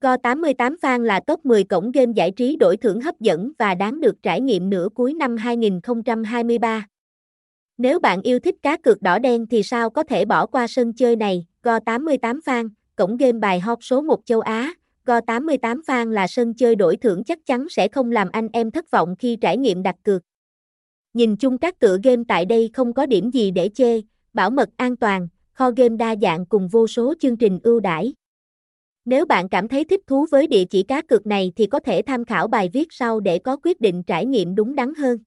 Go88 Fan là top 10 cổng game giải trí đổi thưởng hấp dẫn và đáng được trải nghiệm nửa cuối năm 2023. Nếu bạn yêu thích cá cược đỏ đen thì sao có thể bỏ qua sân chơi này, Go88 Fan, cổng game bài hot số 1 châu Á. Go88 Fan là sân chơi đổi thưởng chắc chắn sẽ không làm anh em thất vọng khi trải nghiệm đặt cược. Nhìn chung các tựa game tại đây không có điểm gì để chê, bảo mật an toàn, kho game đa dạng cùng vô số chương trình ưu đãi. Nếu bạn cảm thấy thích thú với địa chỉ cá cược này thì có thể tham khảo bài viết sau để có quyết định trải nghiệm đúng đắn hơn.